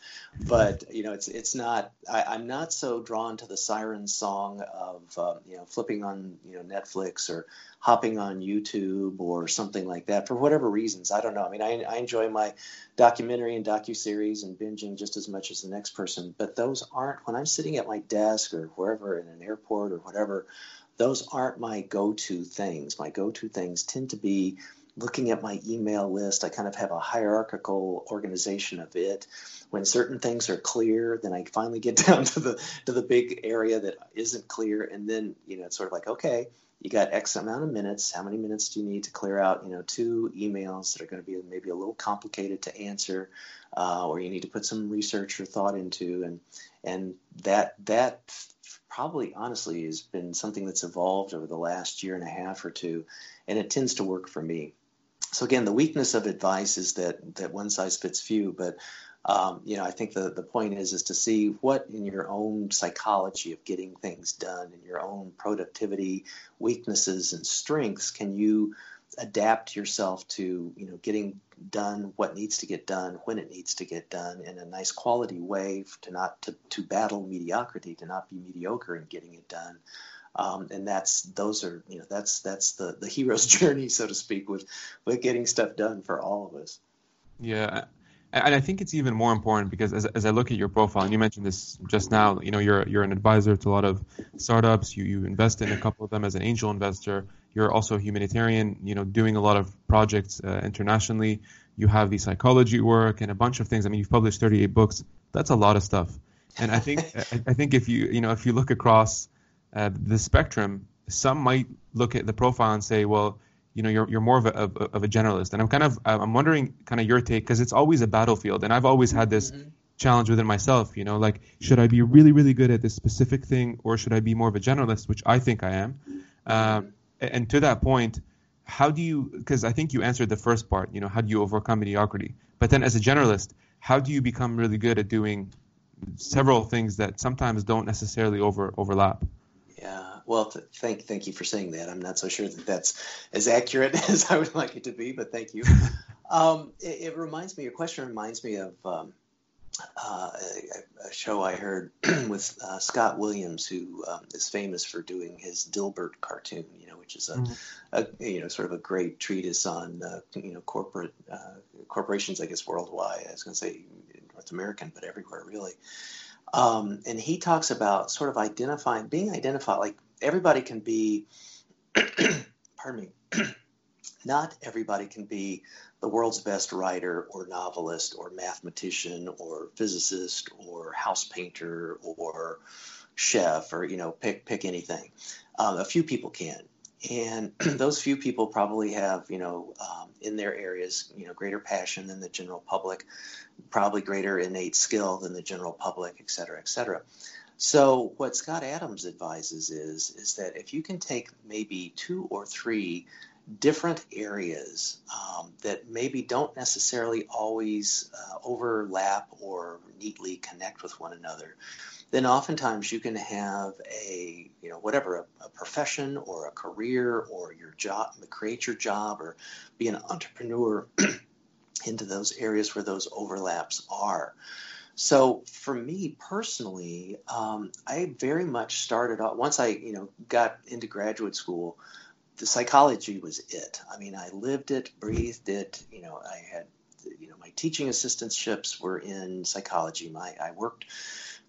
but you know, it's it's not. I, am not so drawn to the siren song of um, you know flipping on you know Netflix or hopping on YouTube or something like that for whatever reasons. I don't know. I mean, I, I enjoy my documentary and docu series and binging just as much as the next person, but those aren't when I'm sitting at my desk or wherever in an airport or whatever. Those aren't my go-to things. My go-to things tend to be looking at my email list, I kind of have a hierarchical organization of it. When certain things are clear, then I finally get down to the to the big area that isn't clear, and then you know it's sort of like okay, you got X amount of minutes. How many minutes do you need to clear out you know two emails that are going to be maybe a little complicated to answer, uh, or you need to put some research or thought into, and and that that probably honestly has been something that's evolved over the last year and a half or two, and it tends to work for me so again, the weakness of advice is that that one size fits few. But um, you know, I think the the point is is to see what in your own psychology of getting things done, in your own productivity weaknesses and strengths, can you adapt yourself to you know getting done what needs to get done when it needs to get done in a nice quality way to not to, to battle mediocrity to not be mediocre in getting it done um, and that's those are you know that's that's the the hero's journey so to speak with with getting stuff done for all of us yeah and I think it's even more important because as, as I look at your profile, and you mentioned this just now, you know, you're you're an advisor to a lot of startups. You you invest in a couple of them as an angel investor. You're also a humanitarian, you know, doing a lot of projects uh, internationally. You have the psychology work and a bunch of things. I mean, you've published 38 books. That's a lot of stuff. And I think I think if you you know if you look across uh, the spectrum, some might look at the profile and say, well, you know, you're, you're more of a, of, of a generalist. And I'm kind of, I'm wondering kind of your take, because it's always a battlefield. And I've always had this mm-hmm. challenge within myself, you know, like, should I be really, really good at this specific thing, or should I be more of a generalist, which I think I am? Um, and to that point, how do you, because I think you answered the first part, you know, how do you overcome mediocrity? But then as a generalist, how do you become really good at doing several things that sometimes don't necessarily over overlap? Yeah. Well, th- thank thank you for saying that. I'm not so sure that that's as accurate as I would like it to be, but thank you. um, it, it, reminds me. Your question reminds me of um, uh, a, a, show I heard with uh, Scott Williams, who um, is famous for doing his Dilbert cartoon. You know, which is a, mm-hmm. a you know sort of a great treatise on uh, you know corporate uh, corporations, I guess worldwide. I was going to say North American, but everywhere really. Um, and he talks about sort of identifying, being identified, like everybody can be, pardon me, not everybody can be the world's best writer or novelist or mathematician or physicist or house painter or chef or, you know, pick, pick anything. Um, a few people can. And those few people probably have, you know, um, in their areas, you know, greater passion than the general public probably greater innate skill than the general public, et cetera, et cetera. So what Scott Adams advises is is that if you can take maybe two or three different areas um, that maybe don't necessarily always uh, overlap or neatly connect with one another, then oftentimes you can have a you know whatever a, a profession or a career or your job, create your job or be an entrepreneur into those areas where those overlaps are. So for me personally, um, I very much started off once I you know got into graduate school. The psychology was it. I mean, I lived it, breathed it. You know, I had you know my teaching assistantships were in psychology. My I worked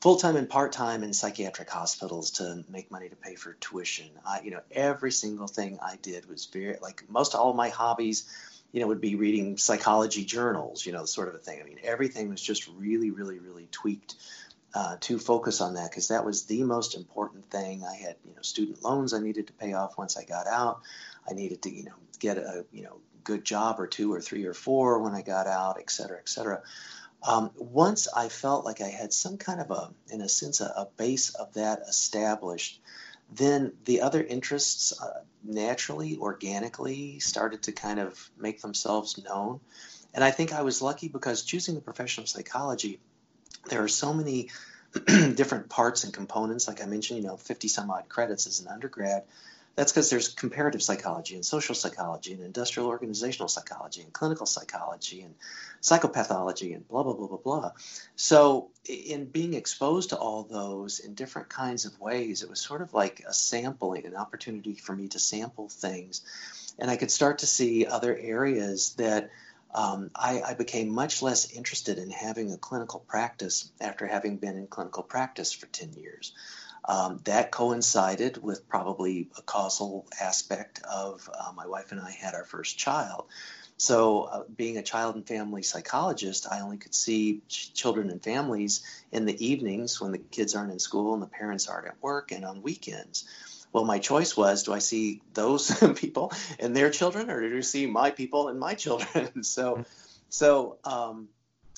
full time and part time in psychiatric hospitals to make money to pay for tuition. I, you know, every single thing I did was very like most all my hobbies you know, would be reading psychology journals, you know, sort of a thing. I mean, everything was just really, really, really tweaked uh, to focus on that because that was the most important thing. I had, you know, student loans I needed to pay off once I got out. I needed to, you know, get a, you know, good job or two or three or four when I got out, et cetera, et cetera. Um, once I felt like I had some kind of a, in a sense, a, a base of that established, then the other interests uh, naturally, organically started to kind of make themselves known. And I think I was lucky because choosing the profession of psychology, there are so many different parts and components. Like I mentioned, you know, 50 some odd credits as an undergrad. That's because there's comparative psychology and social psychology and industrial organizational psychology and clinical psychology and psychopathology and blah, blah, blah, blah, blah. So, in being exposed to all those in different kinds of ways, it was sort of like a sampling, an opportunity for me to sample things. And I could start to see other areas that um, I, I, became much less interested in having a clinical practice after having been in clinical practice for 10 years. Um, that coincided with probably a causal aspect of uh, my wife and I had our first child. So, uh, being a child and family psychologist, I only could see ch- children and families in the evenings when the kids aren't in school and the parents aren't at work and on weekends. Well, my choice was do I see those people and their children or do I see my people and my children? so, so, um,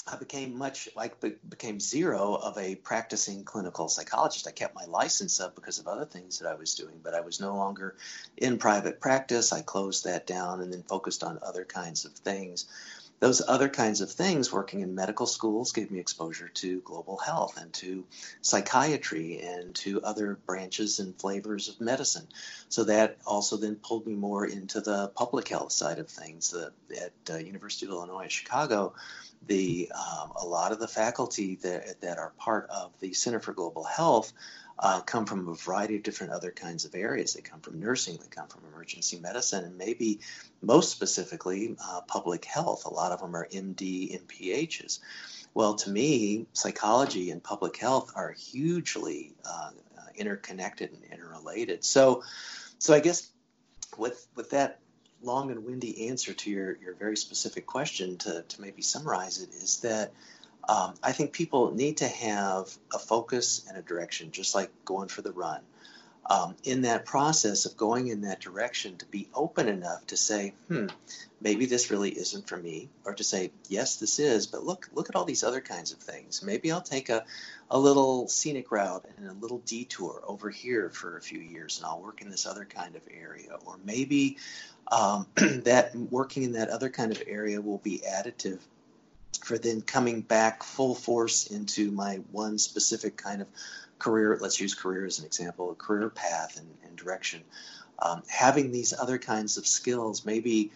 I became much like became zero of a practicing clinical psychologist. I kept my license up because of other things that I was doing, but I was no longer in private practice. I closed that down and then focused on other kinds of things. Those other kinds of things, working in medical schools, gave me exposure to global health and to psychiatry and to other branches and flavors of medicine. So that also then pulled me more into the public health side of things. The, at uh, University of Illinois Chicago, the um, a lot of the faculty that, that are part of the Center for Global Health uh, come from a variety of different other kinds of areas. They come from nursing, they come from emergency medicine, and maybe most specifically uh, public health. A lot of them are MD, MPHs. Well, to me, psychology and public health are hugely uh, interconnected and interrelated. So, so I guess with with that long and windy answer to your, your very specific question to, to maybe summarize it is that um, I think people need to have a focus and a direction, just like going for the run. Um, in that process of going in that direction, to be open enough to say, hmm, maybe this really isn't for me, or to say, yes, this is, but look, look at all these other kinds of things. Maybe I'll take a, a little scenic route and a little detour over here for a few years, and I'll work in this other kind of area. Or maybe um, that working in that other kind of area will be additive for then coming back full force into my one specific kind of career. Let's use career as an example, a career path and, and direction. Um, having these other kinds of skills, maybe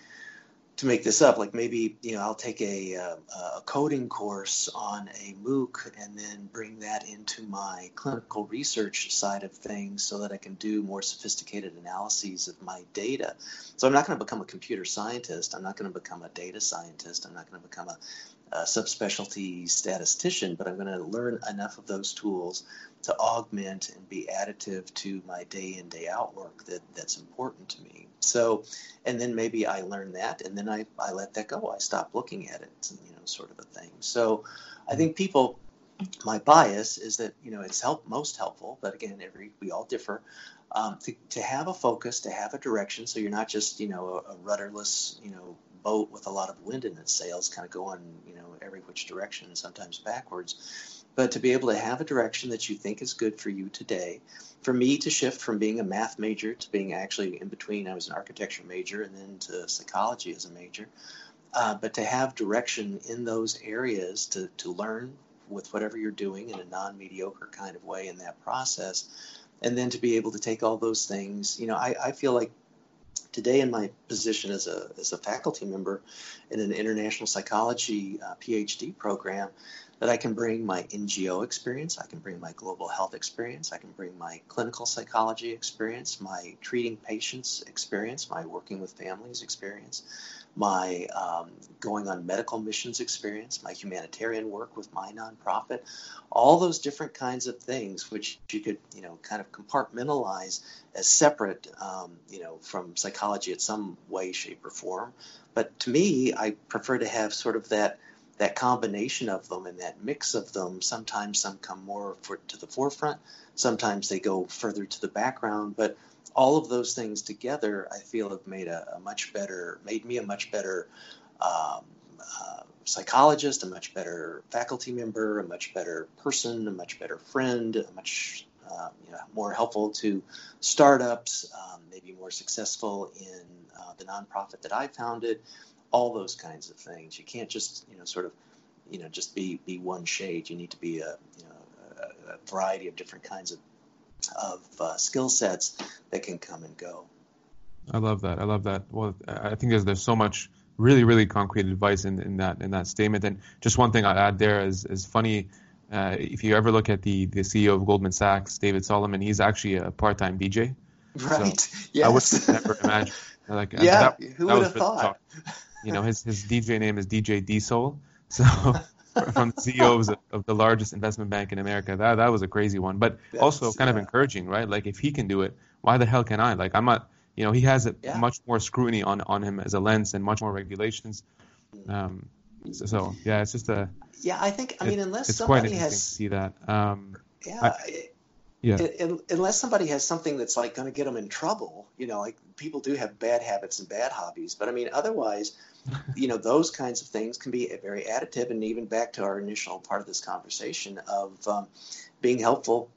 to make this up, like maybe you know I'll take a, uh, a, coding course on a MOOC and then bring that into my clinical research side of things so that I can do more sophisticated analyses of my data. So I'm not going to become a computer scientist. I'm not going to become a data scientist. I'm not going to become a, a subspecialty statistician, but I'm going to learn enough of those tools to augment and be additive to my day in day out work that that's important to me. So and then maybe i learn that and then i, I let that go. I stop looking at it you know sort of a thing. So i think people my bias is that you know it's help most helpful but again every we all differ um, to, to have a focus to have a direction so you're not just you know a, a rudderless you know boat with a lot of wind in its sails kind of going you know every which direction and sometimes backwards but to be able to have a direction that you think is good for you today. For me to shift from being a math major to being actually in between, I was an architecture major and then to psychology as a major. Uh, but to have direction in those areas to, to learn with whatever you're doing in a non mediocre kind of way in that process. And then to be able to take all those things, you know, I, I feel like today in my position as a, as a faculty member in an international psychology uh, PhD program, that I can bring my NGO experience, I can bring my global health experience, I can bring my clinical psychology experience, my treating patients experience, my working with families experience, my um, going on medical missions experience, my humanitarian work with my nonprofit, all those different kinds of things, which you could, you know, kind of compartmentalize as separate, um, you know, from psychology in some way, shape, or form. But to me, I prefer to have sort of that that combination of them and that mix of them. Sometimes some come more for, to the forefront, sometimes they go further to the background, but all of those things together, I feel, have made a, a much better, made me a much better um, uh, psychologist, a much better faculty member, a much better person, a much better friend, a much uh, you know, more helpful to startups, um, maybe more successful in uh, the nonprofit that I founded. All those kinds of things. You can't just you know sort of you know just be be one shade. You need to be a you know a variety of different kinds of of uh, skill sets that can come and go. I love that. I love that. Well, I think there's there's so much really really concrete advice in, in that in that statement. And just one thing I'd add there is is funny. Uh, if you ever look at the the CEO of Goldman Sachs, David Solomon, he's actually a part-time DJ. Right. So yes. I would never imagine. Like, yeah. That, who would have thought? You know, his his DJ name is DJ D-Sol. So from the CEOs of the largest investment bank in America. That that was a crazy one, but That's, also kind yeah. of encouraging, right? Like if he can do it, why the hell can I? Like I'm not, you know, he has a, yeah. much more scrutiny on on him as a lens and much more regulations. Um, so, so yeah, it's just a. Yeah, I think I mean unless it's somebody quite has to see that. Um, yeah. I, yeah. unless somebody has something that's like going to get them in trouble, you know, like people do have bad habits and bad hobbies, but I mean, otherwise, you know, those kinds of things can be very additive. And even back to our initial part of this conversation of um, being helpful,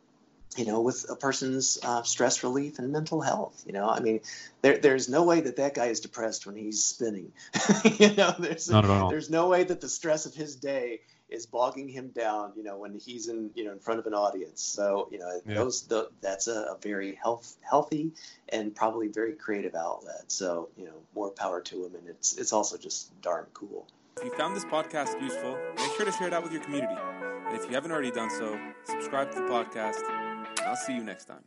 you know, with a person's uh, stress relief and mental health. You know, I mean, there, there's no way that that guy is depressed when he's spinning. you know, there's Not at all. there's no way that the stress of his day is bogging him down, you know, when he's in, you know, in front of an audience. So, you know, yeah. those the, that's a, a, very health, healthy and probably very creative outlet. So, you know, more power to him, and it's it's also just darn cool. If you found this podcast useful, make sure to share it out with your community. And if you haven't already done so, subscribe to the podcast. And I'll see you next time.